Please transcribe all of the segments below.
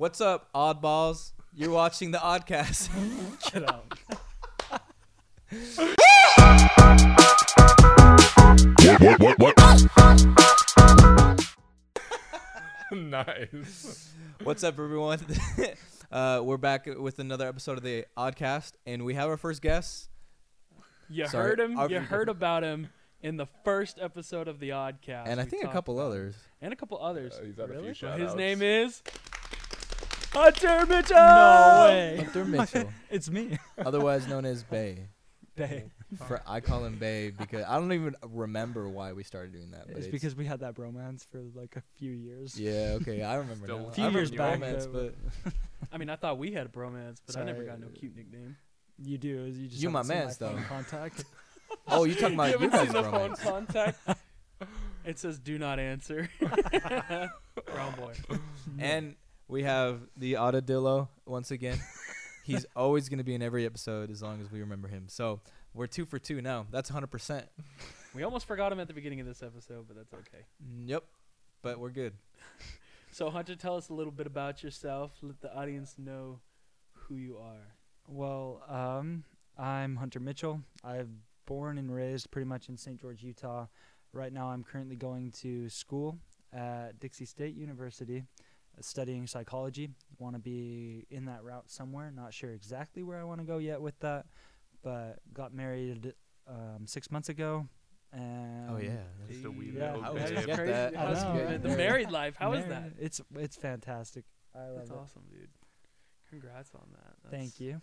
What's up, oddballs? You're watching the Oddcast. Get out. What, what, what, what? nice. What's up, everyone? uh, we're back with another episode of the Oddcast, and we have our first guest. You Sorry, heard him. our- You heard about him in the first episode of the Oddcast. and I We think a talked couple about others. And a couple others. Uh, he's had a few really? shout His outs. name is Hunter Mitchell. No way. Hunter Mitchell, It's me. otherwise known as Bay. Bay. For, I call him Bay because I don't even remember why we started doing that. But It's because we had that bromance for like a few years. yeah, okay, I remember. Still now. a I few remember years back, romance, though, but I mean, I thought we had a bromance, but I never got no cute nickname. You do. You just You my seen mans, though. Contact. oh, you talking about you you guys' seen the phone contact? it says "Do not answer." Brown boy. And we have the Autodillo once again. He's always going to be in every episode as long as we remember him. So we're two for two now. That's 100%. We almost forgot him at the beginning of this episode, but that's okay. Yep. But we're good. So, Hunter, tell us a little bit about yourself. Let the audience know who you are. well, um, I'm Hunter Mitchell. I'm born and raised pretty much in St. George, Utah. Right now, I'm currently going to school at Dixie State University, studying psychology. Want to be in that route somewhere. Not sure exactly where I want to go yet with that, but got married um, six months ago. And Oh, yeah. Just a wee Yeah, little I That's was babe. get crazy. that. How's I know. been? the married life. How is that? It's it's fantastic. I love That's it. awesome, dude. Congrats on that. That's, Thank you.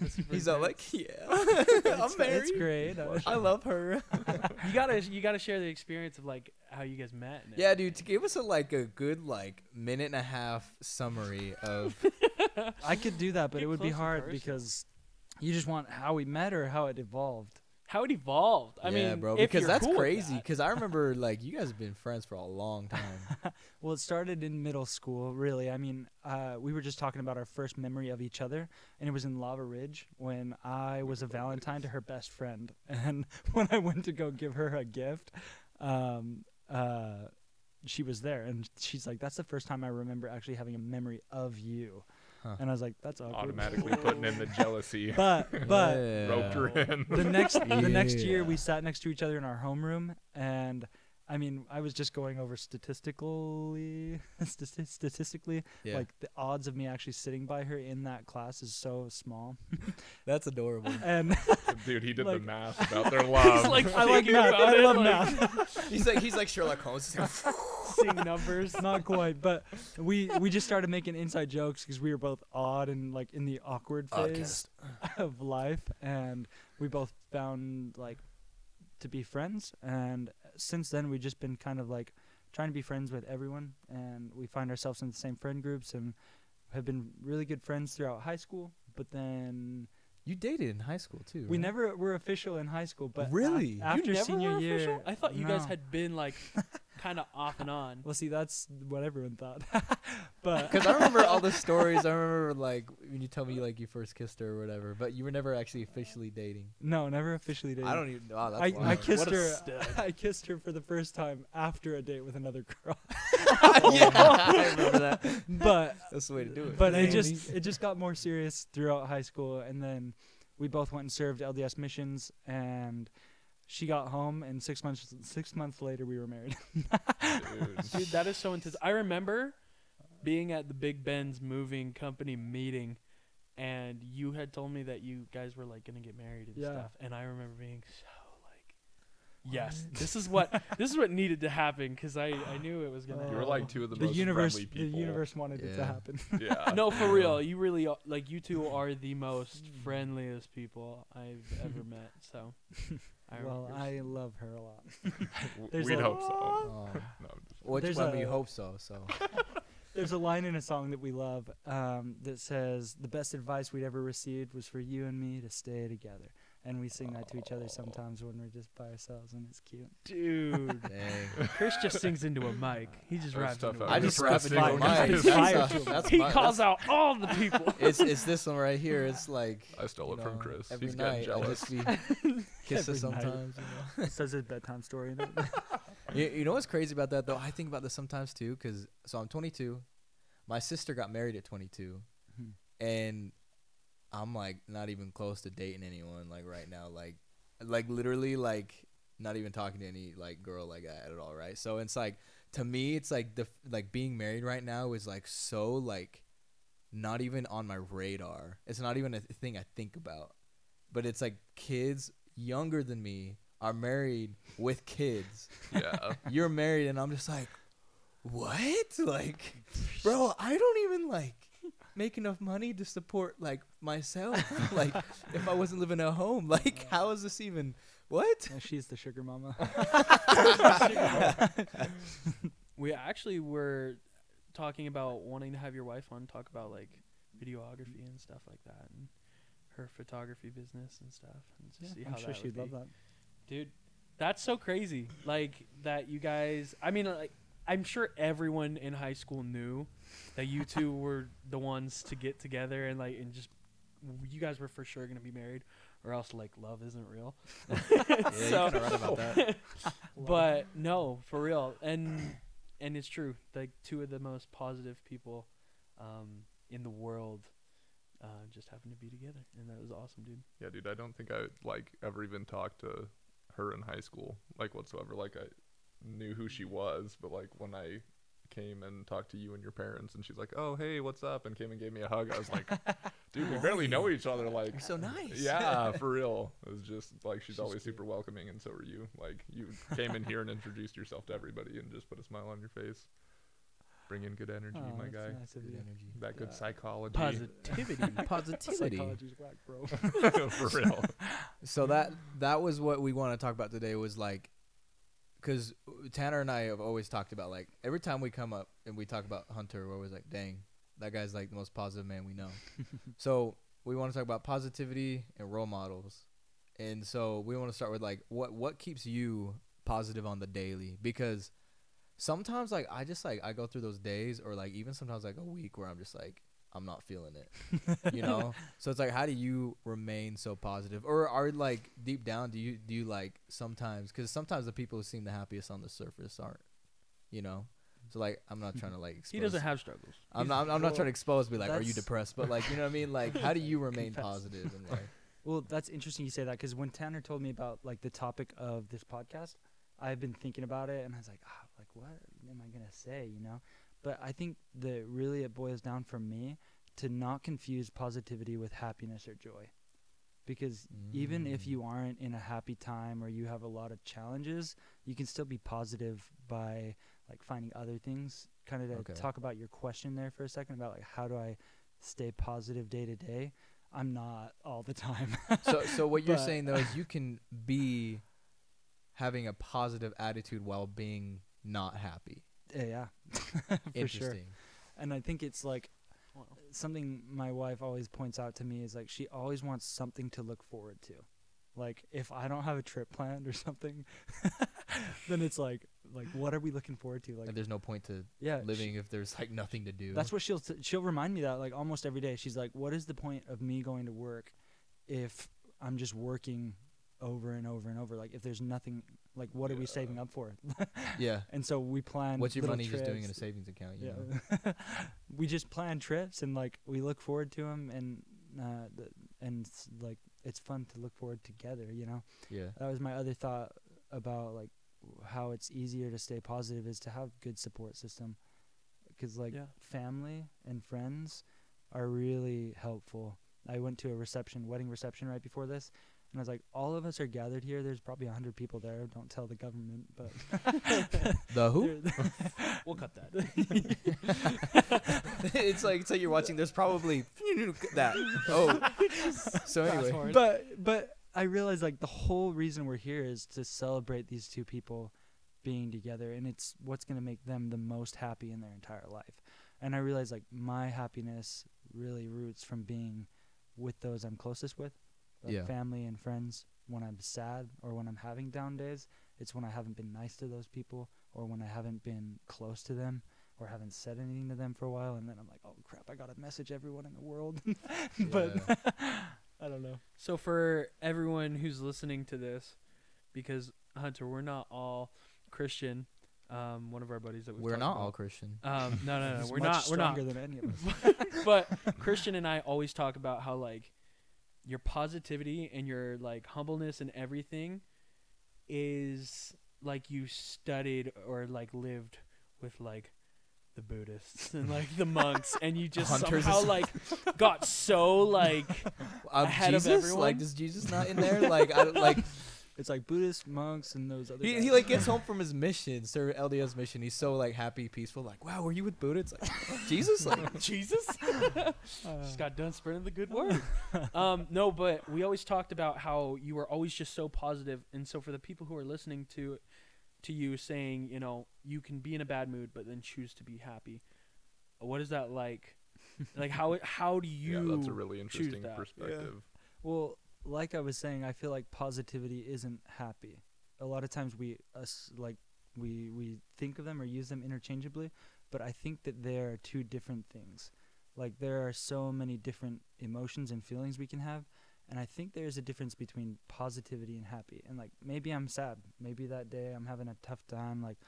that's super He's all great. like, yeah. I'm married. It's great. I- I love her. you gotta you gotta share the experience of like how you guys met. and yeah, dude, to give us a like a good like minute and a half summary of I could do that, but Get it would be close in hard person. because you just want how we met or how it evolved. How it evolved. I yeah, mean, bro, if because you're that's cool with crazy. that. Because I remember like you guys have been friends for a long time. Well, it started in middle school, really. I mean, uh, we were just talking about our first memory of each other, and it was in Lava Ridge when I was a Valentine to her best friend. And when I went to go give her a gift, um, uh, she was there, and she's like, "That's the first time I remember actually having a memory of you." Huh. And I was like, "That's awkward." Automatically putting in the jealousy. But but Yeah. Roped her in. the next the next year we sat next to each other in our homeroom and I mean, I was just going over statistically, stati- statistically, Yeah, like the odds of me actually sitting by her in that class is so small. that's adorable. And Dude, he did Like- the math about their love. He's like I like math. about I it, love like, math. he's like he's like Sherlock Holmes. He's like, seeing numbers. Not quite, but we we just started making inside jokes because we were both odd and like in the awkward phase of life, and we both found like to be friends. And since then, we've just been kind of like trying to be friends with everyone, and we find ourselves in the same friend groups and have been really good friends throughout high school. But then You dated in high school too. we right? never were official in high school. But Really? after you never senior year, official? I thought you guys had been like kind of off and on. Well, see, that's what everyone thought. but Because I remember all the stories. I remember like when you told me like you first kissed her or whatever, but you were never actually officially dating. no, never officially dated. I don't even. Wow, that's I, wild. I kissed her. stud. I kissed her for the first time after a date with another girl. yeah, I remember that. But That's the way to do it. but it just it just got more serious throughout high school, and then we both went and served LDS missions, and she got home, and six months six months later we were married. Dude. Dude, that is so intense. I remember being at the Big Ben's moving company meeting, and you had told me that you guys were like gonna get married and Yeah. stuff, and I remember being so like, yes, this is what this is what needed to happen because I I knew it was gonna. Oh. You were happen. like two of the, the most universe friendly people. the people. universe wanted it to happen. Yeah. No, for real. You really are, like you two are the most friendliest people I've ever met. So, I well, I love her a lot. There's We'd a- hope so. Oh. No, Which There's one we a- hope so. So There's a line in a song that we love um, that says, "The best advice we'd ever received was for you and me to stay together." And we sing that to each other sometimes when we're just by ourselves, and it's cute. dude. Chris just sings into a mic. He just That's raps tough into out a I mic. just Fire. rap into a mic. Fire That's, to a, him. that's he my, calls that's, out all the people. It's it's this one right here. It's like I stole you it from know, Chris. Every He's getting night I jealous. just be kisses Every night. sometimes. You know? It says his bedtime story. In it. You, you know what's crazy about that though? I think about this sometimes too, cause so I'm 22. my sister got married at 22, Mhm. and I'm like not even close to dating anyone like right now. Like, like literally like not even talking to any like girl like that at all. Right. So it's like to me, it's like the like being married right now is like so like not even on my radar. It's not even a thing I think about. But it's like kids younger than me are married with kids. Yeah. You're married, and I'm just like, what? Like, bro, I don't even like make enough money to support like myself. like, if I wasn't living at home, like, how is this even? What? She's the sugar mama. We actually were talking about wanting to have your wife on, talk about like videography and stuff like that, and her photography business and stuff, and to see I'm how sure that she'd would love be. that. dude. That's so crazy. Like that you guys. I mean, like I'm sure everyone in high school knew that you two were the ones to get together and like and just you guys were for sure gonna be married, or else like love isn't real. Yeah, So- you kind of right about that. but no, for real, and and it's true. Like two of the most positive people um, in the world uh, just happened to be together, and that was awesome, dude. Yeah, dude. I don't think I like ever even talked to her in high school, like whatsoever. Like I knew who she was, but like when I came and talked to you and your parents, and she's like, "Oh, hey, what's up?" and came and gave me a hug. I was like, "Dude, we barely know each other." Like, You're so nice. yeah, for real. It was just like she's, She's always cute. super welcoming, and so are you. Like you came in here and introduced yourself to everybody, and just put a smile on your face. Bring in good energy, Oh, my that's guy. nice of Good energy. That good Yeah. psychology. Positivity. Positivity. Psychology's whack, bro. for real. So that that was what we want to talk about today was like, because Tanner and I have always talked about like every time we come up and we talk about Hunter, we're always like, dang, that guy's like the most positive man we know. so we want to talk about positivity and role models, and so we want to start with like what what keeps you positive on the daily because sometimes like I just like I go through those days or like even sometimes like a week where I'm just like I'm not feeling it you know? So it's like how do you remain so positive? Or are like deep down do you do you like sometimes because sometimes the people who seem the happiest on the surface aren't you know? So like i'm not trying to like expose, he doesn't have struggles. i'm He's- not, I'm not trying to expose be like are you depressed? But like you know what i mean? Like how do you remain Confess. positive in life? Well, that's interesting you say that because when Tanner told me about like the topic of this podcast, I've been thinking about it and I was like, ah, like what am I gonna say, you know? But I think that really it boils down for me to not confuse positivity with happiness or joy, because even if Mm. you aren't in a happy time or you have a lot of challenges, you can still be positive by like finding other things. Kind of to Okay. talk about your question there for a second about like how do I stay positive day to day. I'm not all the time. so so what you're saying though is you can be having a positive attitude while being not happy Yeah, yeah. for interesting sure. And I think it's like Wow. something my wife always points out to me is like she always wants something to look forward to. Like if I don't have a trip planned or something, then it's like like what are we looking forward to? Like like there's no point to yeah, she- living if there's like nothing to do that's what she'll t- she'll remind me that like almost every day. She's like, "What is the point of me going to work if I'm just working over and over and over? Like if there's nothing, like what are we saving up for?" yeah and so we plan. what's your money just doing in a savings account you know? Yeah, we just plan trips and like we look forward to them and uh, th- and it's, like it's fun to look forward together. You know, yeah that was my other thought about like how it's easier to stay positive is to have good support system because like Yeah. family and friends are really helpful. I went to a reception, wedding reception right before this. And I was like, all of us are gathered here. There's probably a hundred people there. Don't tell the government, but the who We'll cut that. it's like it's like you're watching. There's probably that. Oh, so anyway, but but I realized like the whole reason we're here is to celebrate these two people being together, and it's what's gonna make them the most happy in their entire life. And I realized like my happiness really roots from being with those I'm closest with, like Yeah. family and friends. When I'm sad or when I'm having down days, it's when I haven't been nice to those people or when I haven't been close to them or haven't said anything to them for a while, and then I'm like, oh crap, I gotta message everyone in the world. but I don't know. So for everyone who's listening to this, because Hunter, we're not all Christian. Um, one of our buddies that we We're not all Christian. Um, no, no, no, He's we're much not. We're not. stronger than any of us. but Christian and I always talk about how like your positivity and your like humbleness and everything is like you studied or like lived with like the Buddhists and like the monks and you just Hunters somehow like got so like Um, ahead of Jesus? everyone? Like, is Jesus not in there? Like, I don't- like It's like Buddhist monks and those other. he, guys. he like gets home from his mission, Sir LDS mission. He's so like happy, peaceful. Like, wow, were you with Buddha? It's like Jesus. Like, Jesus just got done spreading the good word. um, no, but we always talked about how you were always just so positive, and so for the people who are listening to to you saying, you know, you can be in a bad mood, but then choose to be happy. What is that like? like how how do you? yeah, that's a really interesting that. perspective. Well, like I was saying, I feel like positivity isn't happy. A lot of times we us like we we think of them or use them interchangeably, but I think that they're two different things. Like there are so many different emotions and feelings we can have, and I think there's a difference between positivity and happy. And like maybe I'm sad, maybe that day I'm having a tough time, like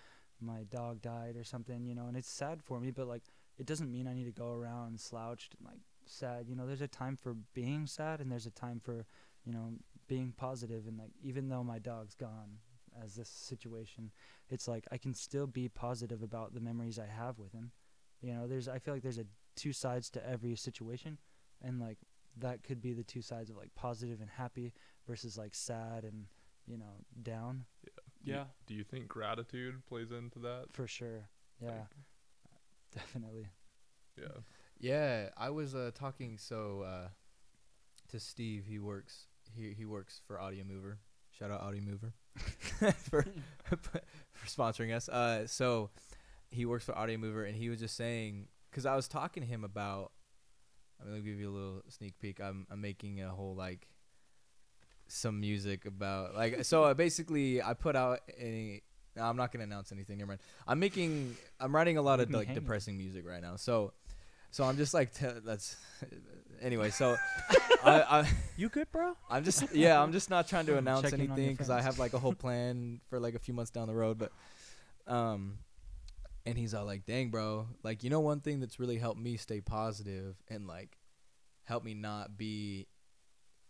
my dog died or something, you know, and it's sad for me, but like it doesn't mean I need to go around slouched and like sad. You know, there's a time for being sad and there's a time for, you know, being positive and like even though my dog's gone as this situation, it's like I can still be positive about the memories I have with him. You know, there's I feel like there's a two sides to every situation and like that could be the two sides of like positive and happy versus like sad and, you know, down Do you- Yeah. Do you think gratitude plays into that? for sure. Yeah. Definitely. Yeah. yeah, I was uh, talking so uh, to Steve. He works. He he works for Audio Mover. Shout out Audio Mover for for sponsoring us. Uh, so he works for Audio Mover, and he was just saying because I was talking to him about. I'm gonna give you a little sneak peek. I'm I'm making a whole like some music about like so uh, basically I put out a. No, I'm not gonna announce anything. Never mind. I'm making. I'm writing a lot of like hanging. depressing music right now. So, so I'm just like t- that's. Anyway, so I, I You good, bro? I'm just yeah, I'm just not trying to announce Checking on your anything because I friends. have like a whole plan for like a few months down the road. But um, and he's all like, "Dang, bro! Like you know, one thing that's really helped me stay positive and like help me not be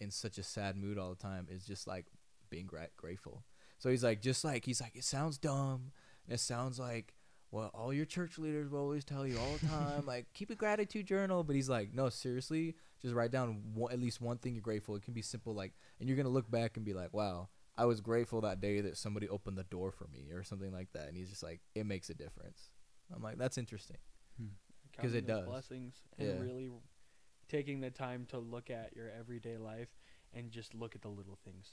in such a sad mood all the time is just like being gra- grateful." So he's like, just like he's like, it sounds dumb. And it sounds like what all your church leaders will always tell you all the time, like keep a gratitude journal. But he's like, no, seriously, just write down one, at least one thing you're grateful. It can be simple, like, and you're gonna look back and be like, wow, I was grateful that day that somebody opened the door for me or something like that. And he's just like, it makes a difference. I'm like, that's interesting. Hmm. 'Cause it Counting those does. blessings and Yeah. really taking the time to look at your everyday life and just look at the little things.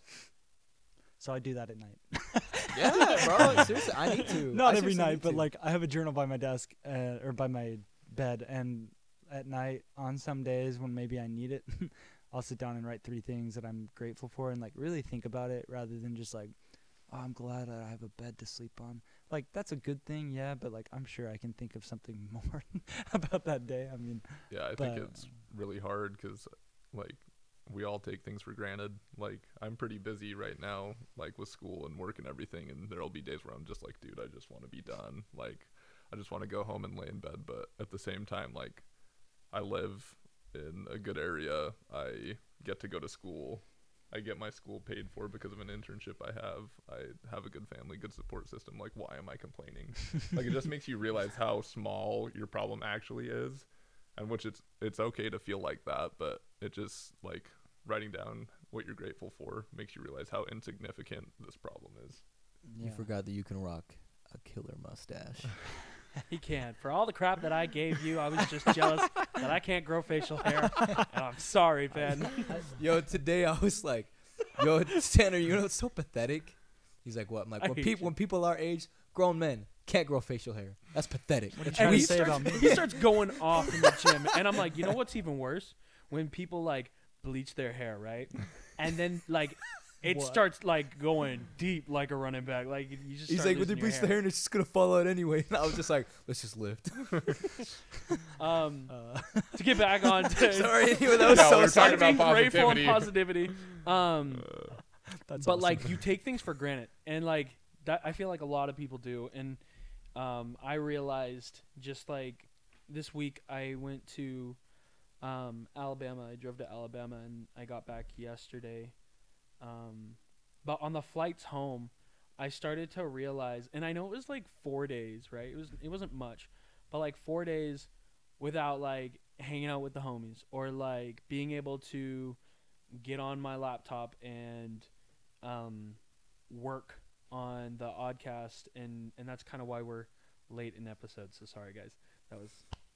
So I do that at night. Yeah, bro. seriously, I need to. I Not every night, but to. like I have a journal by my desk uh, or by my bed, and at night on some days when maybe I need it, I'll sit down and write three things that I'm grateful for, and like really think about it rather than just like, oh, I'm glad that I have a bed to sleep on. Like that's a good thing, yeah, but like I'm sure I can think of something more about that day. I mean, Yeah, I think it's really hard because, like, we all take things for granted. Like, I'm pretty busy right now, like with school and work and everything, and there'll be days where I'm just like, dude, I just want to be done. Like, I just want to go home and lay in bed. But at the same time, like, I live in a good area. I get to go to school. I get my school paid for because of an internship I have. I have a good family, good support system. Like, why am I complaining? like, it just makes you realize how small your problem actually is and which it's it's okay to feel like that but it just like writing down what you're grateful for makes you realize how insignificant this problem is you forgot that you can rock a killer mustache. He can. For all the crap that I gave you, I was just jealous that I can't grow facial hair. And I'm sorry, Ben. yo, today I was like, yo, Tanner, you know it's so pathetic. He's like, what? I'm like, I when hate people you. when people our age, grown men can't grow facial hair. That's pathetic. What are you And trying to say about me? He starts going off in the gym, and I'm like, you know what's even worse? When people like bleach their hair, right? And then like it What? starts like going deep like a running back. Like you just He's start like, when they losing your bleach the hair, and it's just gonna fall out anyway. And I was just like, let's just lift. Um, Uh, to get back on to Sorry, anyway, that was No, so we're sorry. talking about being grateful and positivity. positivity. Um, that's but awesome. like you take things for granted and like that i feel like a lot of people do and um, I realized just like this week I went to um, Alabama. I drove to Alabama and I got back yesterday. Um, but on the flights home, I started to realize, and I know it was like four days, right? It was it wasn't much, but like four days without like hanging out with the homies or like being able to get on my laptop and um, work on the oddcast, and and that's kind of why we're late in episodes. So sorry, guys. That was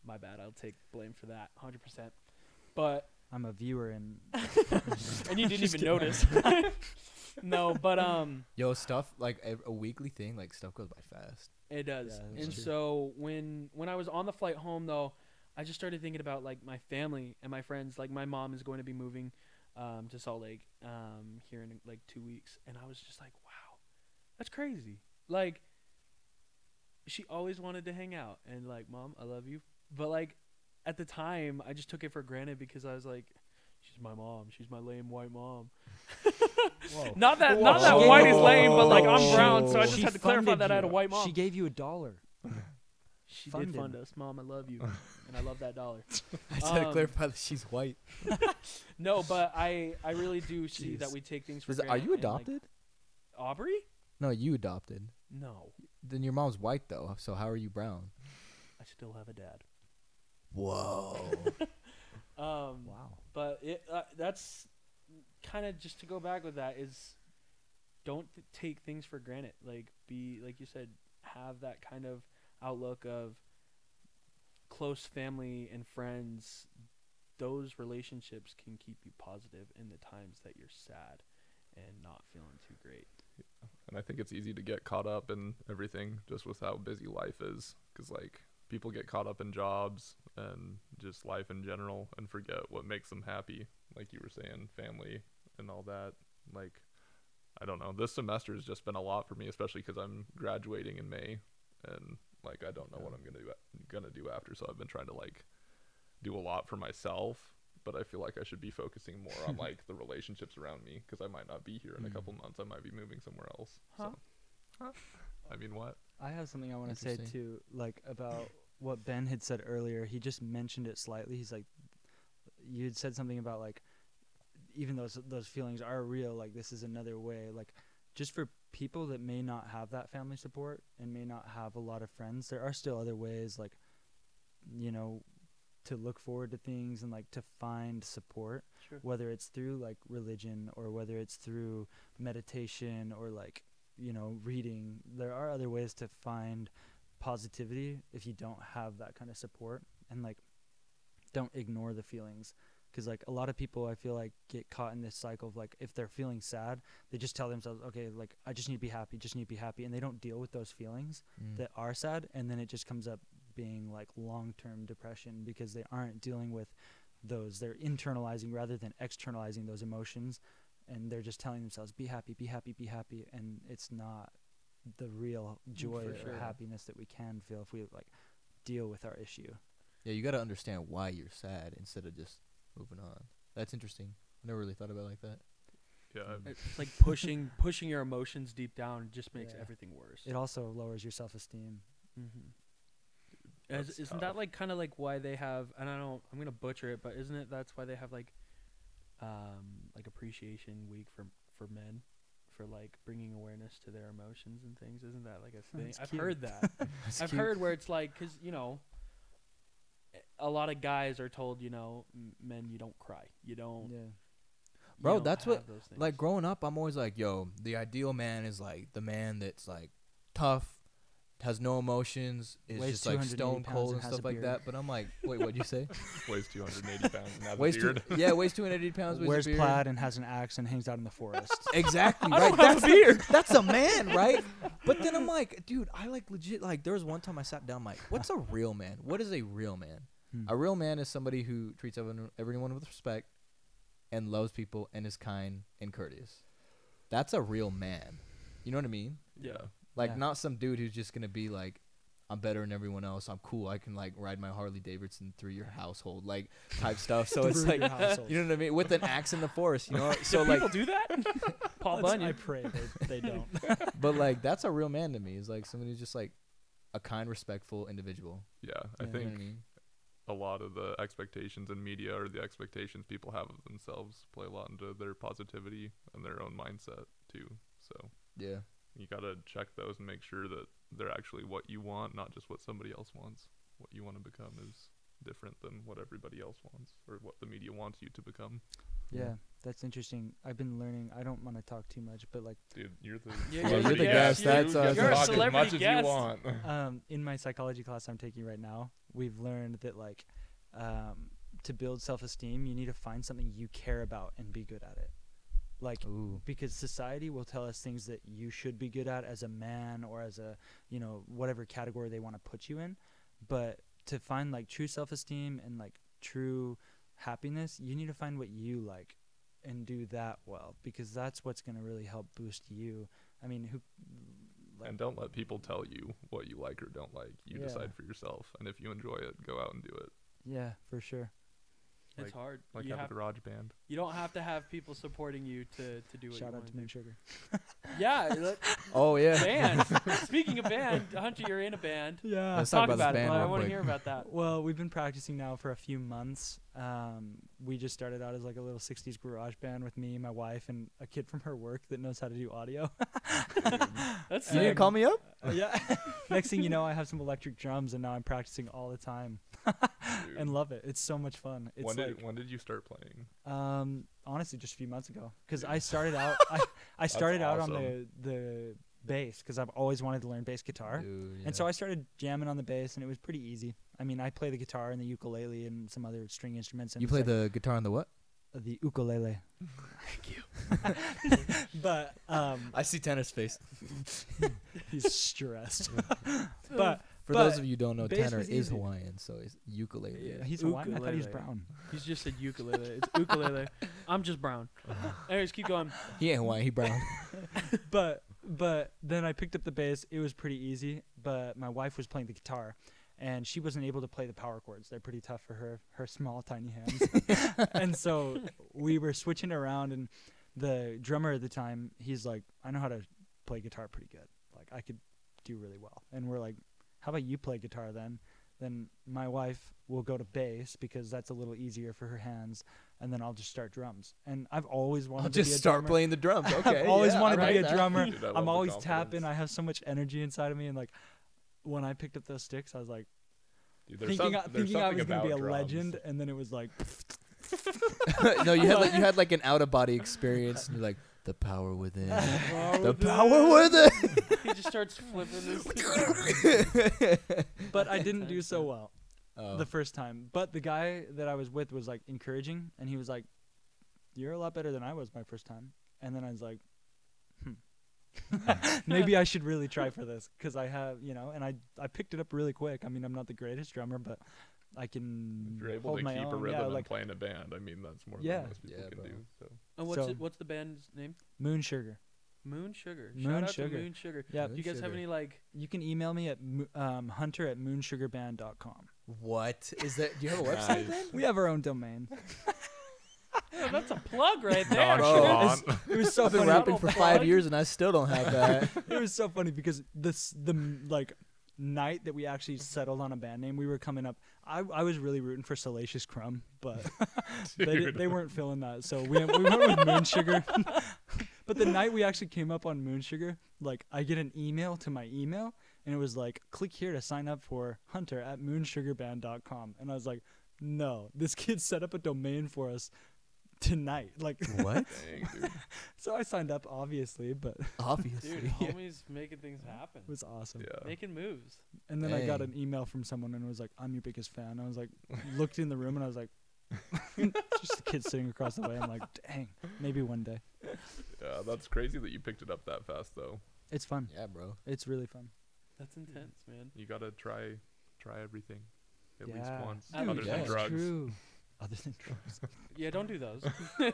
my bad. I'll take blame for that, hundred percent. But I'm a viewer and and you didn't even kidding. notice. no, but um, Yo, stuff like a, a weekly thing, like stuff goes by fast. it does. Yeah, and true. so when when I was on the flight home, though, I just started thinking about like my family and my friends. Like my mom is going to be moving um, to Salt Lake um, here in like two weeks, and I was just like, wow, that's crazy. Like she always wanted to hang out, and like, mom, I love you, but like at the time, I just took it for granted because I was like. She's my mom. She's my lame white mom. Not that, not that Whoa. white is lame, but like I'm brown, so I just She had to clarify funded that I had a you. white mom. She gave you a dollar. She funded. did fund us, mom. I love you, and I love that dollar. I just had to Um, clarify that she's white. No, but I, I really do see that we take things for Is granted. are you and, like, adopted? Aubrey? No, you adopted. No, Then your mom's white though. So how are you brown? I still have a dad. Whoa. Um, Wow. but it uh, that's kind of just to go back with that is don't th- take things for granted. Like be like you said, have that kind of outlook of close family and friends. Those relationships can keep you positive in the times that you're sad and not feeling too great. And I think it's easy to get caught up in everything just with how busy life is. Because, like, people get caught up in jobs and just life in general and forget what makes them happy. Like you were saying, family and all that. Like, I don't know. This semester has just been a lot for me, especially because I'm graduating in May. And, like, I don't know what I'm going to do, gonna do after. So I've been trying to, like, do a lot for myself. But I feel like I should be focusing more on like the relationships around me because I might not be here in a Mm. couple months. I might be moving somewhere else. Huh? So, I mean, what? I have something I want to say too, like about what Ben had said earlier. He just mentioned it slightly. He's like, you had said something about like, even those those feelings are real. Like this is another way. Like, just for people that may not have that family support and may not have a lot of friends, there are still other ways. Like, you know, to look forward to things and like to find support Sure. whether it's through like religion or whether it's through meditation or like you know reading there are other ways to find positivity if you don't have that kind of support and like don't ignore the feelings because like a lot of people i feel like get caught in this cycle of like if they're feeling sad they just tell themselves okay like i just need to be happy just need to be happy and they don't deal with those feelings Mm. that are sad and then it just comes up being like long-term depression because they aren't dealing with those they're internalizing rather than externalizing those emotions and they're just telling themselves be happy be happy be happy and it's not the real joy for or sure. happiness that we can feel if we like deal with our issue Yeah, you got to understand why you're sad instead of just moving on. That's interesting. I never really thought about it like that. Yeah. It's like pushing pushing your emotions deep down just makes Yeah. everything worse. it also lowers your self-esteem Mm-hmm. That's isn't tough. that like kind of like why they have? And I don't. I'm gonna butcher it, but isn't it that's why they have like, um, like appreciation week for for men, for like bringing awareness to their emotions and things. Isn't that like a thing? I've cute. heard that. I've cute. heard where it's like, cause you know, a lot of guys are told, you know, m- men you don't cry, you don't. yeah you Bro, don't that's what-. Like growing up, I'm always like, yo, the ideal man is like the man that's like tough, has no emotions, is Weighs just like 280 stone pounds cold and and has a stuff like beard. that. But I'm like, wait, what'd you say? weighs 280 pounds and has weighs a two, beard. yeah, weighs 280 pounds. wears wears a beard. plaid and has an axe and hangs out in the forest Exactly I right. don't have a that's beard. The, that's a man, right? But then I'm like, dude, I like legit. Like there was one time I sat down, I'm like, what's a real man? What is a real man? Hmm. A real man is somebody who treats everyone, everyone with respect and loves people and is kind and courteous. That's a real man. You know what I mean? yeah. Like Yeah. not some dude who's just gonna be like, I'm better than everyone else. I'm cool. I can like ride my Harley Davidson through your household, like type stuff. So it's like, you know what I mean? With an axe in the forest, you know. So Do like, people do that? Paul Let's- I pray they, they don't but like that's a real man to me. Is like somebody who's just like a kind, respectful individual. Yeah, I Yeah. You know think what I mean? a lot of the expectations in media or the expectations people have of themselves play a lot into their positivity and their own mindset too. So Yeah. You gotta check those and make sure that they're actually what you want, not just what somebody else wants. What you want to become is different than what everybody else wants or what the media wants you to become. Yeah, Yeah. that's interesting. I've been learning. I don't want to talk too much, but like Dude, you're the Yeah, you're the guest, You that's, uh, get to You're a celebrity as much as you want. um, in my psychology class I'm taking right now, we've learned that like um, to build self-esteem, you need to find something you care about and be good at it. Like Ooh. because society will tell us things that you should be good at as a man or as a you know whatever category they want to put you in but to find like true self-esteem and like true happiness you need to find what you like and do that well because that's what's going to really help boost you i mean who like, and don't let people tell you what you like or don't like. You Yeah. decide for yourself. And if you enjoy it, go out and do it. yeah for sure It's Like- hard. Like you, have, have, a garage band. you don't have to have people supporting you to, to do it. shout you out to to moon sugar Yeah. look, Oh yeah. band. Speaking of band, Hunter, you're in a band. yeah Let's Talk talk about about, it. band I want to hear about that. Well, we've been practicing now for a few months. Um, we just started out as like a little 60s garage band with me, my wife, and a kid from her work that knows how to do audio. That's You didn't call me up? Uh, yeah. Next thing you know, I have some electric drums, and now I'm practicing all the time and love it. It's so much fun. It's when like, did when did you start playing? um, honestly, just a few months ago, because I started out, I, I started out on the the bass because I've always wanted to learn bass guitar. Dude, And so. I started jamming on the bass, and it was pretty easy. I mean, I play the guitar and the ukulele and some other string instruments. And you play like- the guitar on the what? The ukulele. Thank you. but um, I see Tanner's face. he's stressed. but For But those of you who don't know, Tanner is easy. Hawaiian, so he's ukulele. yeah, he's Hawaiian. I thought he was Ukulele. brown. He's just said ukulele. It's ukulele. I'm just brown. Anyways, keep going. He ain't Hawaiian. He brown. but but then I picked up the bass. It was pretty easy. But my wife was playing the guitar, and she wasn't able to play the power chords. They're pretty tough for her her small tiny hands. and so we were switching around, and the drummer at the time, he's like, I know how to play guitar pretty good. Like I could do really well. And we're like, how about you play guitar then? Then my wife will go to bass because that's a little easier for her hands, and then I'll just start drums. And I've always wanted I'll to be just a start drummer. playing the drums. Okay. I've always yeah, I wanted to like be a that. drummer. Dude, I love I'm always tapping. I have so much energy inside of me, and like when I picked up those sticks, I was like Dude, thinking, some- I, thinking I was gonna be a drums. legend, and then it was like no, you had like you had like an out of body experience, and you're like the power within. the within. power within. He just starts flipping this. but I didn't do so well Oh. the first time. But the guy that I was with was like encouraging, and he was like, "You're a lot better than I was my first time." And then I was like, "Hmm, maybe I should really try for this because I have, you know." And I I picked it up really quick. I mean, I'm not the greatest drummer, but I can If you're able hold to my keep a own. rhythm yeah, and like play in a band, I mean that's more Yeah. than most people Yeah, can bro. do. So And what's So- it, what's the band's name? Moon Sugar. Moon Sugar. Moon Shout out Sugar. to Moon Sugar. Yeah, Do you guys have any like? you can email me at mo- um, hunter at moonsugarband.com. What is that? Do you have a website? then? We have our own domain. Yeah, that's a plug right there. Nonchalant. It was so I've been funny. rapping for five years and I still don't have that. it was so funny because this the like night that we actually settled on a band name, we were coming up. I I was really rooting for Salacious Crumb, but they di- they weren't feeling that, so we we went with Moon Sugar. but the night we actually came up on Moon Sugar, like I get an email to my email, and it was like, click here to sign up for Hunter at moonsugarband.com, and I was like, no, this kid set up a domain for us tonight, like. what? Dang. So I signed up, obviously, but Obviously. Dude, homies making things happen. It was awesome. Yeah. Making moves. And then I got an email from someone and it was like, I'm your biggest fan. I was like, looked in the room and I was like, just a kid sitting across the way. I'm like, dang, maybe one day. Yeah, that's crazy that you picked it up that fast though. It's fun. Yeah, bro. It's really fun. That's intense, man. You gotta try try everything. At yeah. least once. Dude, other yeah. than drugs. True. Other than drugs. Yeah, don't do those.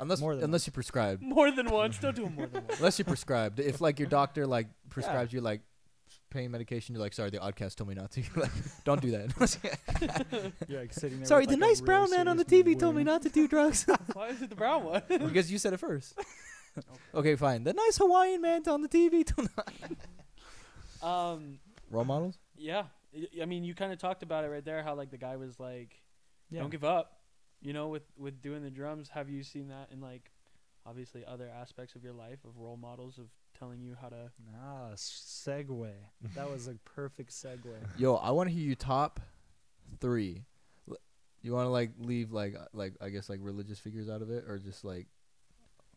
Unless More than unless you prescribe. more than once. Don't do them more than once. Unless you prescribed. If like your doctor like prescribes you like pain medication, you're like, sorry, the oddcast told me not to. Like, don't do that. You're like sitting there. sorry, with, the like, a nice really brown man on the serious TV told me wound. not to do drugs. Why is it the brown one? because you said it first. okay, fine. The nice Hawaiian man on the TV told not. um, role models. Yeah, I- I mean, you kind of talked about it right there. How like the guy was like, Yeah. "Don't give up," you know, with with doing the drums. Have you seen that in like, obviously other aspects of your life of role models of telling you how to? Ah, segue. That was a perfect segue. Yo, I want to hear you top three. L- You want to like leave like uh, like I guess like religious figures out of it, or just like,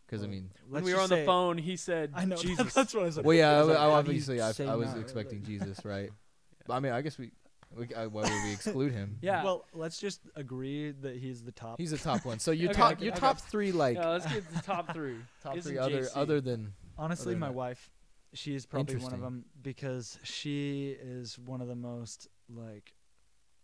because I mean, When let's we were on the say- phone, he said, I know Jesus." that's what I said. well, yeah, I, like, I how do you obviously I, I was expecting religious? Jesus, right? But I mean, I guess we, we uh, why would we exclude him? yeah. Well, let's just agree that he's the top. He's the top one. So your Okay, top okay, your okay. top three like yeah, let's get the top three. top Isn't three other JC. other than Honestly, other my than that. wife, she is probably one of Interesting. them because she is one of the most like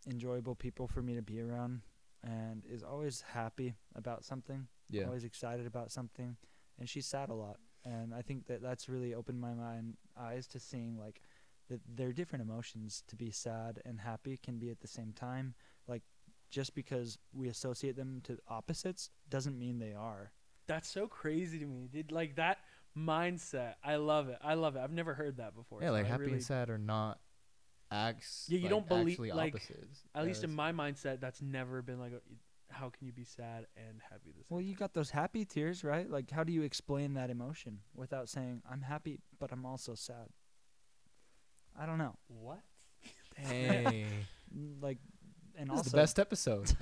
enjoyable people for me to be around, and is always happy about something, yeah. always excited about something, and she's sad a lot. And I think that that's really opened my mind eyes to seeing like that there are different emotions to be sad and happy can be at the same time. Like just because we associate them to opposites doesn't mean they are. That's so crazy to me, dude. Like that mindset. I love it. I love it. I've never heard that before. Yeah, so like I happy really- and sad are not acts. Yeah, you like, don't believe- like, opposites. At least in my mindset, that's never been like, a, how can you be sad and happy the same? Well, you got those happy tears, right? Like, how do you explain that emotion without saying, I'm happy, but I'm also sad? I don't know. what? Hey, Like, and this is also, the best episode.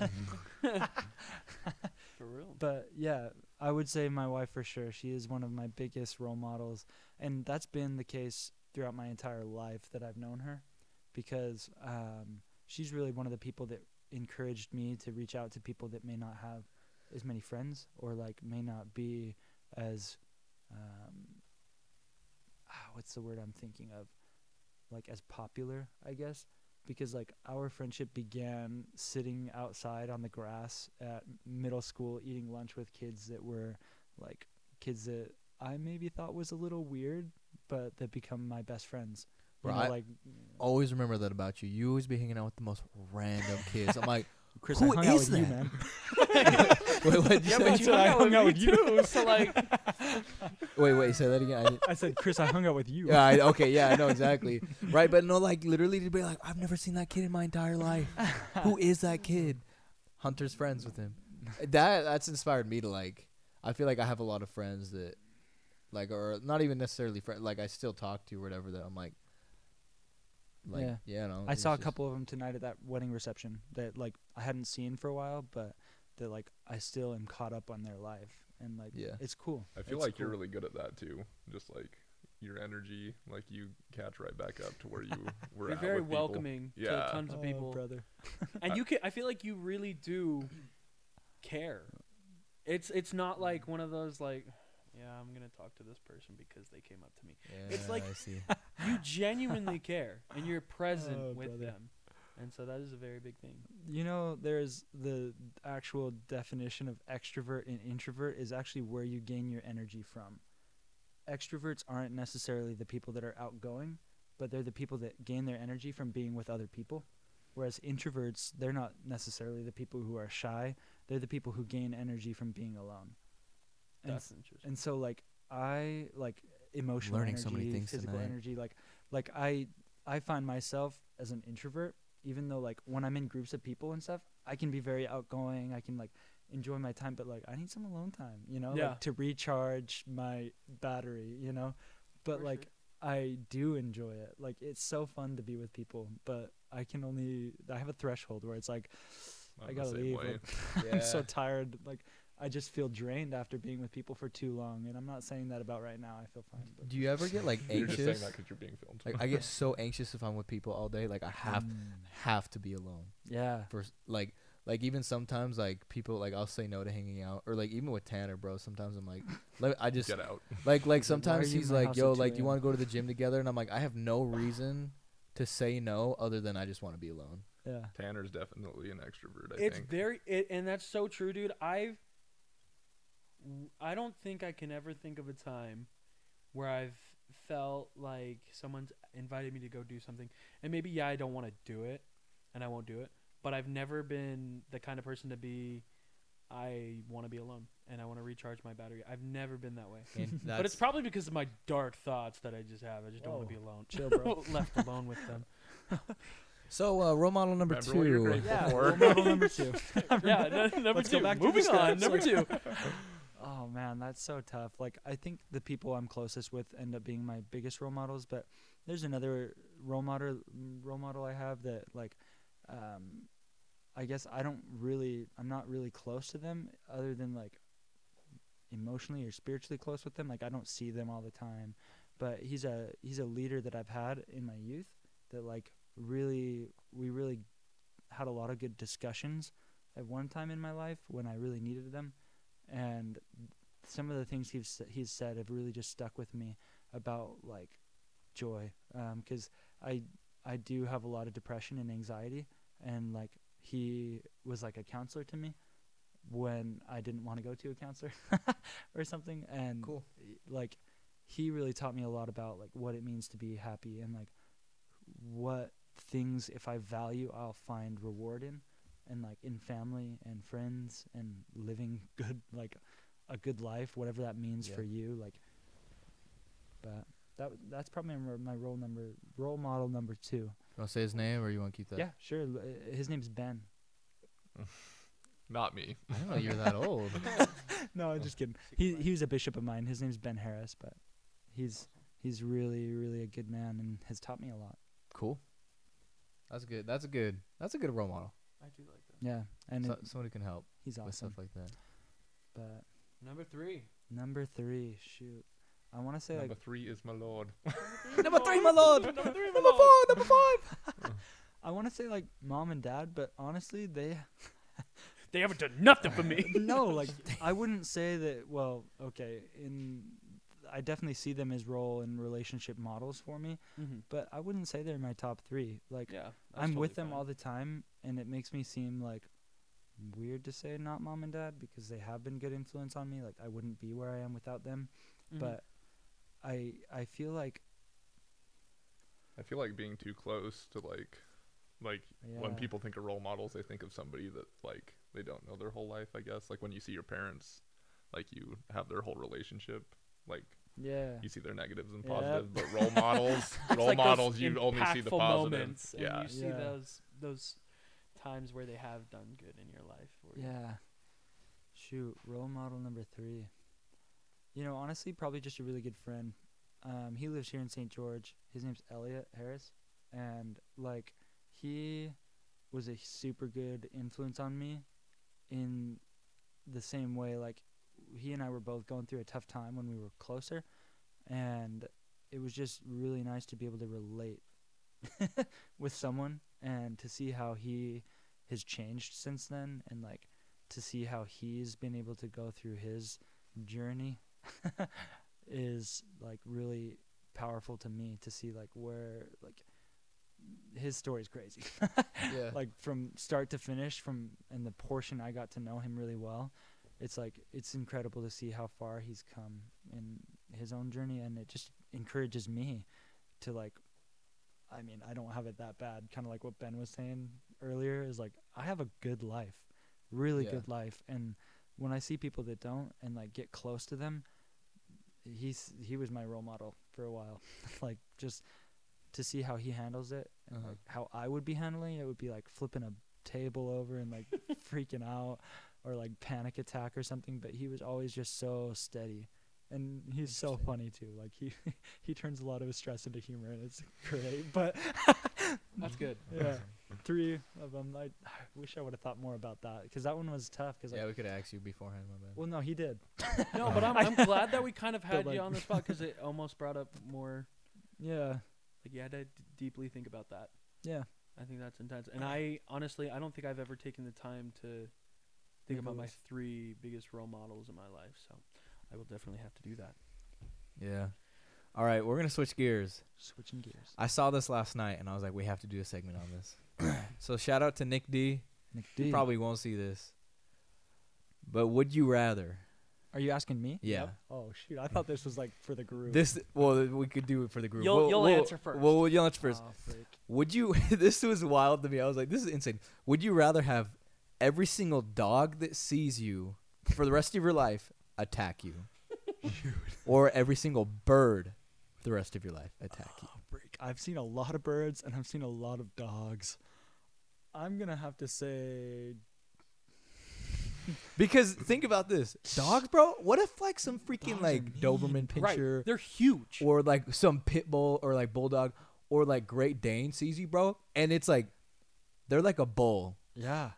For real? but yeah, I would say my wife for sure. She is one of my biggest role models, and that's been the case throughout my entire life that I've known her, because um, she's really one of the people that encouraged me to reach out to people that may not have as many friends or like may not be as um, ah, what's the word I'm thinking of? Like as popular, I guess. Because like our friendship began sitting outside on the grass at middle school eating lunch with kids that were like kids that I maybe thought was a little weird, but that become my best friends. You Bro, know, I- like always remember that about you. You always be hanging out with the most random kids. I'm like, Chris, who I hung out is you, that? man. wait, what? Yeah, say? but you said hung I out hung with out me with you. too. So like, wait, wait, say that again. I didn't- I said, Chris, I hung out with you. yeah, I, okay, yeah, I know exactly. Right, but no, like literally to be like, I've never seen that kid in my entire life. Who is that kid? Hunter's friends with him. That that's inspired me to like. I feel like I have a lot of friends that, like, or not even necessarily friends. Like I still talk to or whatever. That I'm like, like, Yeah. yeah, no. I it's saw a just- couple of them tonight at that wedding reception that like I hadn't seen for a while, but that like I still am caught up on their life and like Yeah. it's cool. I feel It's like you're really good at that too. Just like your energy, like you catch right back up to where you were you're at very with people. welcoming Yeah. to tons of Oh, people, brother. and you can. I feel like you really do care. It's it's not mm. like one of those like, yeah, I'm gonna talk to this person because they came up to me. It's like- I see. You genuinely care, and you're present Oh, with brother. them, and so that is a very big thing. You know, there's the actual definition of extrovert and introvert is actually where you gain your energy from. Extroverts aren't necessarily the people that are outgoing, but they're the people that gain their energy from being with other people. Whereas introverts, they're not necessarily the people who are shy, they're the people who gain energy from being alone. And That's interesting. and so like I like emotional Learning energy, so many things physical tonight. energy. Like like I I find myself as an introvert, even though like when I'm in groups of people and stuff, I can be very outgoing. I can like enjoy my time, but like I need some alone time, you know, Yeah. like to recharge my battery, you know. But For like sure. I do enjoy it. Like it's so fun to be with people, but I can only I have a threshold where it's like I'm I gotta leave. way. like, I'm so tired. Like I just feel drained after being with people for too long, and I'm not saying that about right now. I feel fine. But Do you ever get like anxious? You're just saying anxious? that because you're being filmed. Like I get so anxious if I'm with people all day. Like I have Mm, have to be alone. yeah. For like like even sometimes like people like I'll say no to hanging out or like even with Tanner, bro. Sometimes I'm like, let, I just Get out. like like sometimes he's like, yo, like do you want to go to the gym together? And I'm like, I have no reason to say no other than I just want to be alone. Yeah. Tanner's definitely an extrovert. I it's think. very it, and that's so true dude i've i don't think i can ever think of a time where i've felt like someone's invited me to go do something and maybe yeah i don't want to do it and i won't do it but i've never been the kind of person to be I want to be alone and I want to recharge my battery. I've never been that way. But it's probably because of my dark thoughts that I just have. I just don't want to be alone. Chill, bro. Left alone with them. so uh, role model number Remember two. yeah, role model number two. yeah, no, number Let's go two. back to Moving on. Number two. Man, that's so tough. Like I think the people I'm closest with end up being my biggest role models, but there's another role model role model I have that like um I guess I don't really I'm not really close to them other than like emotionally or spiritually close with them. Like I don't see them all the time. But he's a he's a leader that I've had in my youth that like really we really had a lot of good discussions at one time in my life when I really needed them and some of the things he's he's said have really just stuck with me about like joy um, because I I do have a lot of depression and anxiety and like he was like a counselor to me when I didn't want to go to a counselor or something and Cool. like he really taught me a lot about like what it means to be happy and like what things if I value I'll find reward in and like in family and friends and living good like a good life whatever that means Yeah. for you like but that that's probably my, my role number role model number 2 You want to say his name or you want to keep that? yeah sure l- uh, his name's Ben Not me. I didn't know you're that old. no I'm just kidding he he was a bishop of mine his name's Ben Harris but he's he's really really a good man and has taught me a lot Cool. That's good. That's a good. That's a good role model. I do like that. yeah and So, it, somebody can help he's with awesome stuff like that. but Number three. number 3 shoot I want to say like Number like three is my lord. Number three, my lord. Number three, my Number lord. four. Number five. I want to say like mom and dad but honestly they They haven't done nothing for me. no, like I wouldn't say that. Well, okay, in I definitely see them as role and relationship models for me, mm-hmm. but I wouldn't say they're my top three. Like Yeah, I'm with them all the time, and it makes me seem like weird to say not mom and dad because they have been good influence on me. Like I wouldn't be where I am without them, Mm-hmm. but I I feel like I feel like being too close to like, like when people think of role models, they think of somebody that like they don't know their whole life. I guess like when you see your parents, like you have their whole relationship. Like yeah you see their negatives and Yep. positives, but role models, role like models, you only see the impactful positive. yeah, you see Yeah. those those times where they have done good in your life. Yeah. Shoot, role model number three. You know, honestly, probably just a really good friend. Um, he lives here in St. George. His name's Elliot Harris, and like, he was a super good influence on me. In the same way, like, he and I were both going through a tough time when we were closer, and it was just really nice to be able to relate with someone and to see how he has changed since then and like to see how he's been able to go through his journey is like really powerful to me to see like where like his story's crazy Yeah. like from start to finish from and the portion I got to know him really well it's like it's incredible to see how far he's come in his own journey and it just encourages me to like I mean I don't have it that bad kind of like what Ben was saying earlier is like I have a good life really Yeah. good life and when I see people that don't and like get close to them he's he was my role model for a while like just to see how he handles it and Uh-huh. like how I would be handling it would be like flipping a table over and like freaking out or like panic attack or something but he was always just so steady and he's so funny too like he he turns a lot of his stress into humor and it's great but That's good. yeah three of them I, I wish I would have thought more about that because that one was tough because Yeah, we could have asked you beforehand, my bad. well no he did No, but I'm, I'm glad that we kind of had like- you on the spot because it almost brought up more. yeah Like you had to d- deeply think about that. yeah I think that's intense. And I honestly, I don't think I've ever taken the time to think about my three biggest role models in my life. So I will definitely have to do that. Yeah. All right, we're gonna switch gears. switching gears I saw this last night, and I was like, we have to do a segment on this. so shout out to Nick D. Nick He D. probably won't see this. But would you rather? are you asking me Yeah. oh shoot I thought this was like for the group This well, we could do it for the group. You'll- We'll- you'll we'll- answer first. Well, you'll answer first. Oh, freak. Would you? this was wild to me. I was like, this is insane. Would you rather have every single dog that sees you for the rest of your life attack you, or every single bird for the rest of your life attack you. Oh, break. I've seen a lot of birds and I've seen a lot of dogs. I'm gonna have to say Because think about this, dogs, bro. What if like some freaking Dogs like. Doberman Right. They're huge. or like some pit bull or like bulldog or like Great Dane sees you, bro, and it's like they're like a bull yeah.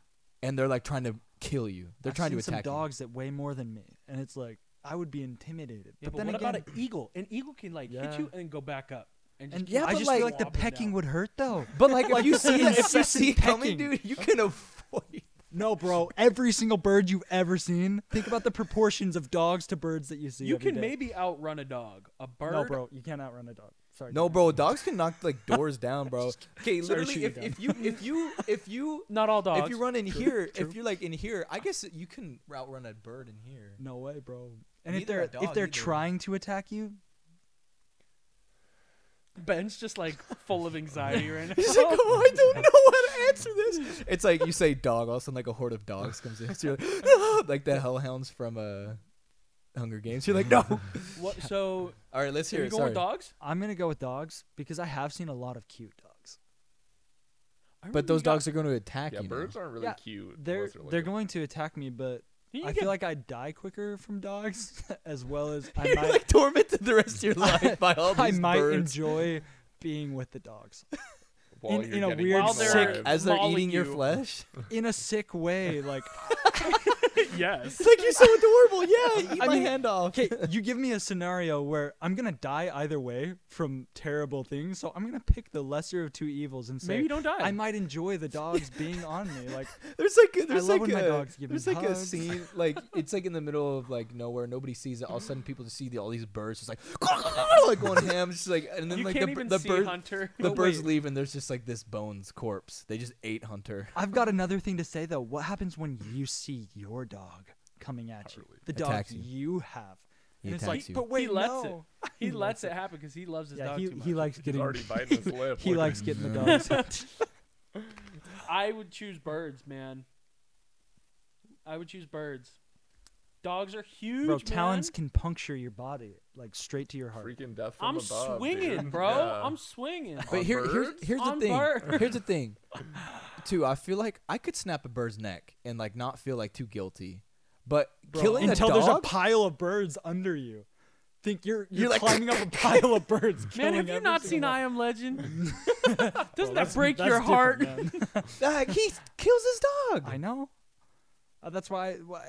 and they're like trying to kill you. They're I've trying to some attack you. dogs that weigh more than me, and it's like I would be intimidated. yeah, but, but, then what again, about an eagle? An eagle can like hit you and go back up. And, and keep Yeah, I but just like- feel like the pecking down. would hurt though. But like, if you see if you see coming, pecking. dude, you can avoid. No, bro. Every single bird you've ever seen. Think about the proportions of dogs to birds that you see. You every can day. maybe outrun a dog. A bird. No, bro. You can't outrun a dog. Sorry. No, bro, dogs can knock like doors down, bro. Okay, literally, if, if you if you if you Not all dogs. if you run in here, true. if you're like in here, I guess you can outrun a bird in here. No way, bro. And Neither if they're if they're either. trying to attack you, Ben's just like full of anxiety right now. He's like, oh, I don't know how to answer this. It's like you say dog, all of a sudden like a horde of dogs comes in. So you're like, "No," like the hellhounds from uh, Hunger Games. You're like, no. what? So All right, let's are hear you it. going Sorry. with dogs? I'm gonna go with dogs because I have seen a lot of cute dogs. But those you got- dogs are going to attack Yeah, you. birds now. aren't really Yeah, cute. They're unless they're like a- going to attack me, but You I get- feel like I'd die quicker from dogs, as well as I You're might like tormented the rest of your life by all these I might birds. enjoy being with the dogs while in- you're in a weird, While they're- as they're mauling eating your flesh. in a sick way. Like, yes. It's like you're so adorable. Yeah, eat I my mean, hand off. okay, you give me a scenario where I'm gonna die either way from terrible things, so I'm gonna pick the lesser of two evils and say Maybe don't die. I might enjoy the dogs being on me. Like, There's like a, there's love like when my a, dogs give me there's like a scene like it's like in the middle of like nowhere nobody sees it all of a sudden people just see the, all these birds just like like going ham just like and then you like can't the, even the see bird Hunter. the But birds wait. leave and there's just like this bones corpse they just ate Hunter I've got another thing to say though. What happens when you see your dog coming at you? Harley. The dog Attacks you. you have. He and it's attacks like, you. but wait, He lets no. He, He lets lets it happen because he loves his Yeah, dog he too much. he likes He's getting already biting his lip. he Look at likes getting the No. dogs. I would choose birds, man. I would choose birds. Dogs are huge, Bro, man. talons can puncture your body like straight to your heart. Freaking death from I'm above, swinging, dude. bro. Yeah. I'm swinging. but On here here's birds? here's the On thing birds. here's the thing too I feel like I could snap a bird's neck and like not feel like too guilty but Bro, killing until a there's a pile of birds under you. Think you're you're, You're like- climbing up a pile of birds. Man, have you not seen one. I Am Legend? Doesn't that break your heart? different, man. uh, he kills his dog I know. Uh, that's why. why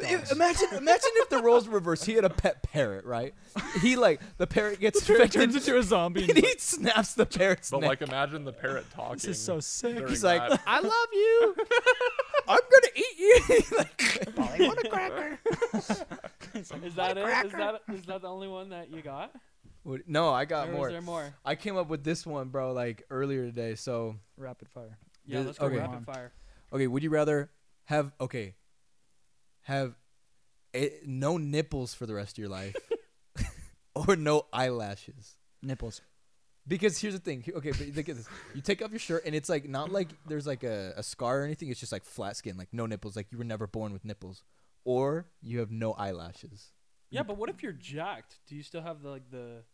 If- Imagine, imagine if the roles were reversed. He had a pet parrot, right? He like the parrot gets infected, turns into a zombie. and and he snaps the parrot's But neck. like, imagine the parrot talking. this is so sick. during He's like, that. "I love you. I'm gonna eat you." like, "Molly, want a cracker?" Is that it? Is that is that the only one that you got? What- No, I got or more. is there more? I came up with this one, bro, like earlier today. So, Rapid fire. Yeah, This- let's go okay. rapid fire. okay, would you rather have okay, have a, no nipples for the rest of your life, or no eyelashes? Nipples. Because here's the thing. Okay, but look at this. You take off your shirt and it's like not like there's like a, a scar or anything. It's just like flat skin, like no nipples. Like you were never born with nipples, or you have no eyelashes. Yeah, but what if you're jacked? Do you still have the like the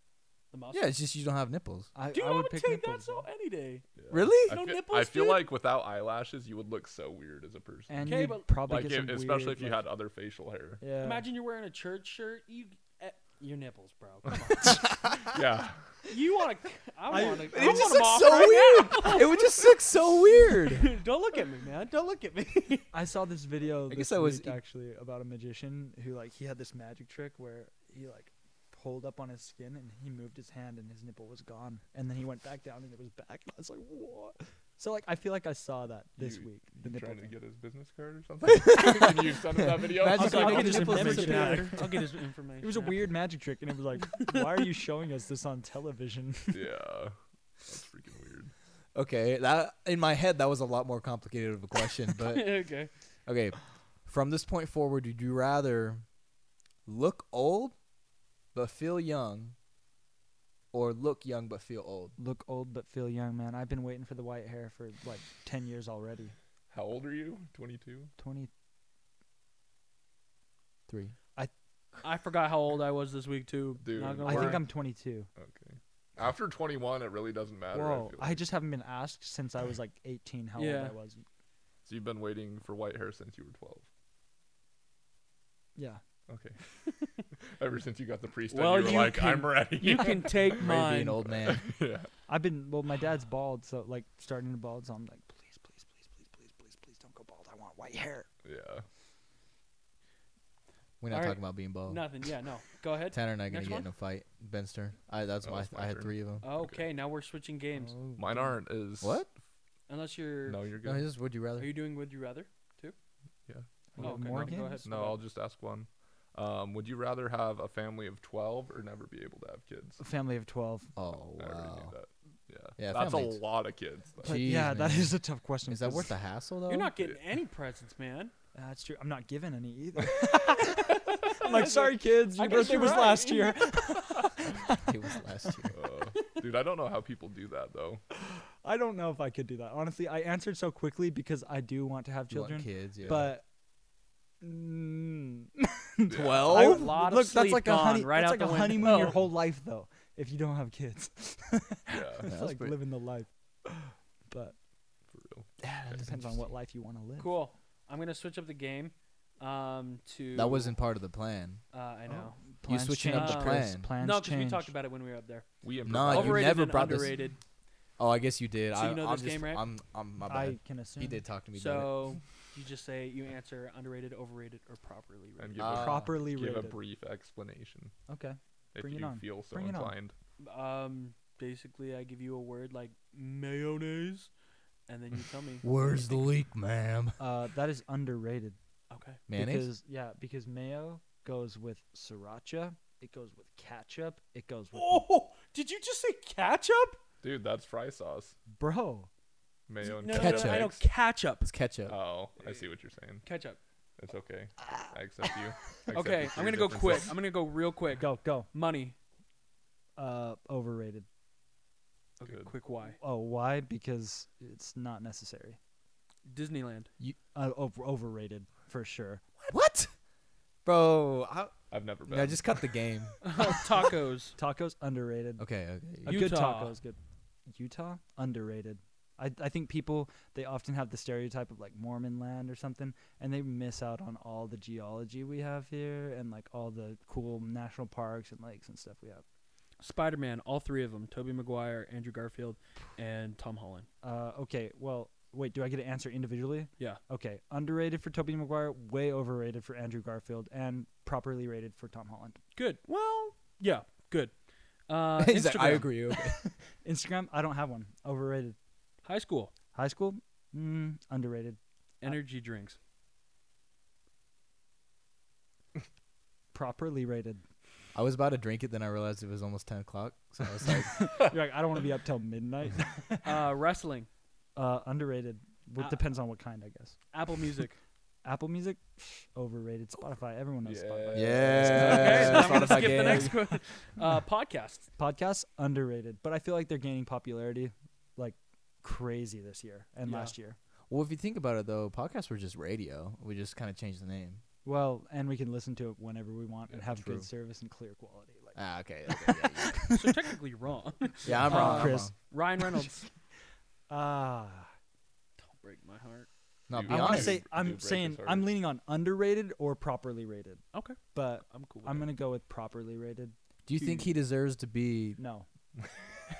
the muscle? Yeah, it's just you don't have nipples. I, Dude, I I would would pick take that nipples. so any day. Yeah. Really? I No feel, nipples, I feel dude? like without eyelashes, you would look so weird as a person. and Okay, but- probably like, get some if, especially weird, if you like- had other facial hair. Yeah. Imagine you're wearing a church shirt. You eh, your nipples, bro. Come on. Yeah. you want to? I I- want to. It I would just them look so right weird. it would just look so weird. Don't look at me, man. Don't look at me. I saw this video. I this guess I was actually about a magician who like he had this magic trick where he like pulled up on his skin and he moved his hand and his nipple was gone and then he went back down and it was back. I was like, what? So like I feel like I saw that this You- week. The You nipple trying to get his business card or something? Can you send him that video? I'll, if I I'll get get his information after. I'll get his information. It was a weird magic trick and it was like, why are you showing us this on television? yeah. That's freaking weird. Okay, that in my head that was a lot more complicated of a question, but okay. okay. From this point forward, would you rather look old but feel young, or look young but feel old? Look old but feel young, man. I've been waiting for the white hair for like ten years already. How old are you? 22. 20. Three. I forgot how old I was this week too. Dude. Not gonna I think. I'm 22. Okay. After 21, it really doesn't matter. I, Whoa, I like. just haven't been asked since I was like 18 how Yeah. old I was. So you've been waiting for white hair since you were 12. Yeah. Okay. Ever since you got the priest, Well, you were you like, can- I'm ready. You can take Ready be mine. an old man. yeah. I've been well. My dad's bald, so like starting to bald. So I'm like, please, please, please, please, please, please, please, don't go bald. I want white hair. Yeah. We're not All right. talking about being bald. Nothing. Yeah, no. Go ahead. Tanner and I are gonna get one? in a fight. Ben's turn. I that's Oh, why it's I had turn. three of them. Oh, okay, now we're switching games. Oh, mine aren't as. What? Unless you're. No, you're No, good. this is would you rather? Are you doing Would You Rather? Too? Yeah. Oh, have okay, more no, go ahead. No, I'll just ask one. Um, would you rather have a family of 12 or never be able to have kids? A family of 12. Oh I already wow. knew that. Yeah. Yeah, That's a families. lot of kids. Though. But Jeez, yeah, that man. is a tough question. Is that 'cause- worth the hassle though? You're not getting any presents, man. That's true. I'm not giving any either. I'm like, sorry, kids. I Your guess birthday you're was right. last year. it was last year. Uh, dude, I don't know how people do that though. I don't know if I could do that. Honestly, I answered so quickly because I do want to have You want children. kids, yeah. But twelve. I- A lot of look, that's sleep like a gone honey, right that's out like the a honeymoon your whole life though. If you don't have kids, Yeah, it's that's like pretty- living the life. But for real. it depends on what life you want to live. Cool. I'm gonna switch up the game. Um, to That wasn't part of the plan. Uh, I know. You switching up the change, Chris. plan. Plans no, because we talked about it when we were up there. We Nah, improvised. you Overrated never and brought this- Oh, I guess you did. So I, you know I'm this just, game, right? I'm, I'm my bad. I can assume. he did talk to me. about it. So you just say you answer underrated, overrated, or properly and rated. give, Uh, a, properly give a brief explanation Okay. if Bring it you on. feel so Bring it on. inclined. Um, basically, I give you a word like mayonnaise, and then you tell me. Where's the leak, ma'am? Uh, that is underrated. Okay. Mayonnaise. Because yeah, because mayo goes with sriracha. It goes with ketchup. It goes with Oh, did you just say ketchup? Dude, that's fry sauce. bro. Mayo and No, no, no, Ketchup. I know ketchup. It's ketchup. Oh, I see what you're saying. Ketchup. It's okay. I accept you. I accept Okay, you I'm gonna go quick. I'm gonna go real quick. Go go. Money. Uh, overrated. Okay, Good. quick. Why? Oh, why? Because it's not necessary. Disneyland. Uh, over, overrated for sure. What? Bro, I, I've never been. I just cut the game. Tacos. Tacos underrated. Okay, okay. A good Utah. taco is good. Utah underrated. I I think people they often have the stereotype of like Mormon land or something, and they miss out on all the geology we have here and like all the cool national parks and lakes and stuff we have. Spider-Man. All three of them. Tobey Maguire, Andrew Garfield, and Tom Holland. Uh, okay, well, wait, do I get to answer individually? Yeah. Okay, underrated for Tobey Maguire, way overrated for Andrew Garfield, and properly rated for Tom Holland. Good. Well, yeah. Good. Uh, He's like, I agree. Okay. Instagram, I don't have one. Overrated. High school. High school, mm, underrated. Energy drinks. Properly rated. I was about to drink it, then I realized it was almost ten o'clock. So I was like, You're like, I don't want to be up till midnight. Uh, wrestling. Uh, underrated. What Uh, depends on what kind, I guess. Apple Music. Apple Music, overrated. Spotify, everyone knows Spotify. Yeah. okay, then I'm gonna Spotify skip the gang. next one. Uh, podcast. Podcasts underrated, but I feel like they're gaining popularity like crazy this year and Yeah. last year. well, if you think about it though, podcasts were just radio. We just kind of changed the name. Well, and we can listen to it whenever we want and have true. good service and clear quality. Like, Ah, okay. okay yeah, so technically wrong. yeah. yeah, I'm Uh, wrong. I'm Chris. wrong. Ryan Reynolds. ah, Don't break my heart. No, Dude, be I want to honest. say I'm saying. I'm leaning on underrated or properly rated, Okay, but I'm cool. With I'm gonna go with properly rated. Do you think he deserves to be No,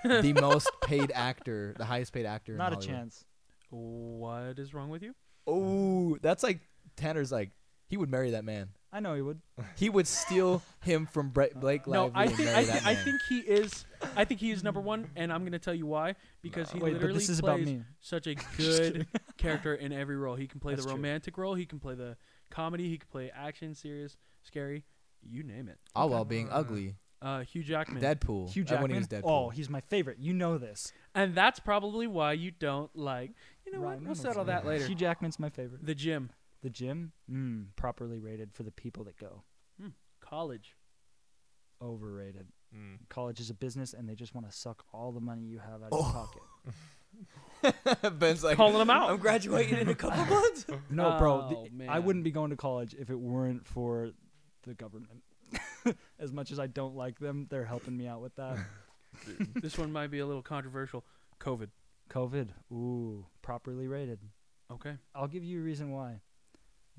the most paid actor, the highest paid actor? in not a Hollywood? chance. What is wrong with you? Oh, that's like Tanner's like he would marry that man. I know he would. He would steal him from Bre- Blake No, Lively I and think marry I, that thi- I think he is. I think he is number one, and I'm gonna tell you why. Because he Wait, literally this is about plays me. such a good character in every role. He can play That's the true. romantic role. He can play the comedy. He can play action, serious, scary. You name it. all while being ugly. Uh, Hugh Jackman. Deadpool. Hugh Everyone Jackman. used Deadpool. Oh, he's my favorite. You know this. and that's probably why you don't like. You know Ryan what? We'll Reynolds. settle that later. Hugh Jackman's my favorite. The gym, The gym, mm, properly rated for the people that go. college. Overrated. Mm. College is a business, and they just want to suck all the money you have out of Oh. your pocket. Ben's like Calling him out. I'm graduating in a couple months. No, bro. the- Oh, I wouldn't be going to college if it weren't for the government. as much as I don't like them, they're helping me out with that. this one might be a little controversial. COVID. COVID, ooh, properly rated. Okay. I'll give you a reason why.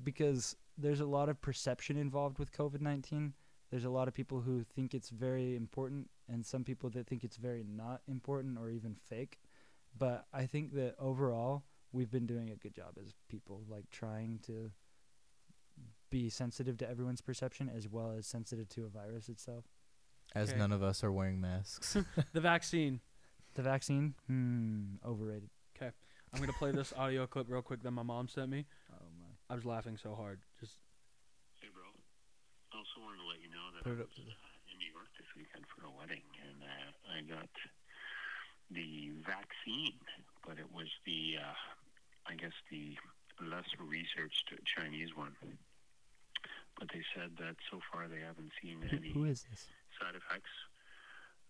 Because there's a lot of perception involved with COVID 19. There's a lot of people who think it's very important, and some people that think it's very not important or even fake. But I think that overall, we've been doing a good job as people, like trying to be sensitive to everyone's perception as well as sensitive to a virus itself. As Okay. none of us are wearing masks. The vaccine. The vaccine, hmm, overrated. Okay. I'm gonna play this audio clip real quick that my mom sent me. Oh my. I was laughing so hard. Just Hey, bro. I Also wanted to let you know that Put I it up was to the- uh, in New York this weekend for a wedding, and uh, I got the vaccine, but it was the, uh, I guess, the less researched Chinese one. But they said that so far they haven't seen Who, any who is this? side effects.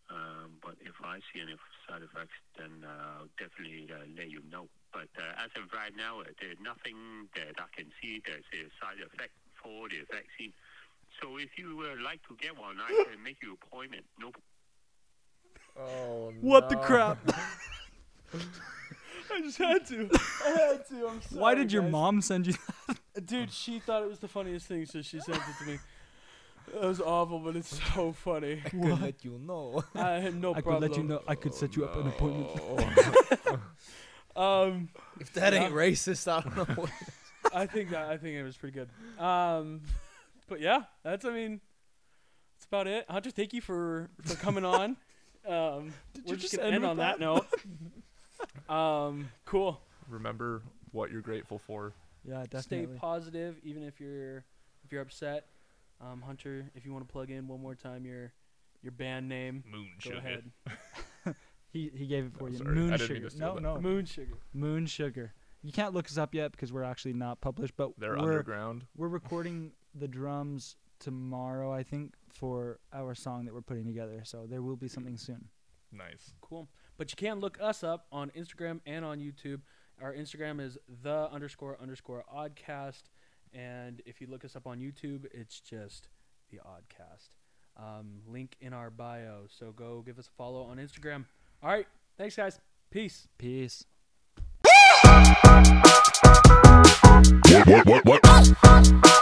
Um, but if I see any side effects, then uh, I'll definitely uh, let you know. But uh, as of right now, uh, there's nothing that I can see that's a side effect for the vaccine. So if you uh, like to get one, I can make you appointment. No Oh What the crap? I just had to. I had to. I'm sorry. Why did your guys. mom send you Dude, she thought it was the funniest thing, so she sent it to me. It was awful, but it's so funny. I could let you know. I had no I could problem. let you know. I could set you up an appointment. Um, If that Yeah. ain't racist, I don't know. What. I think that I think it was pretty good. Um, but yeah, that's I mean, that's about it. Hunter, thank you for for coming on. Um, we're you just just gonna end end on with that note. um, cool. Remember what you're grateful for. Yeah, Stay positive, even if you're if you're upset. Um, Hunter, if you want to plug in one more time your your band name, Moon go ahead. He he gave it for No, you. sorry, Moon I didn't mean sugar. to steal No, that. no. Moon Sugar. Moon sugar. You can't look us up yet because we're actually not published, but They're we're underground. we're recording the drums tomorrow, I think, for our song that we're putting together. So there will be something soon. Nice. Cool. But you can look us up on Instagram and on YouTube. Our Instagram is the underscore underscore oddcast. And if you look us up on YouTube, it's just the oddcast. Um, link in our bio. So go give us a follow on Instagram. All right. Thanks, guys. Peace. Peace. What, what, what, what?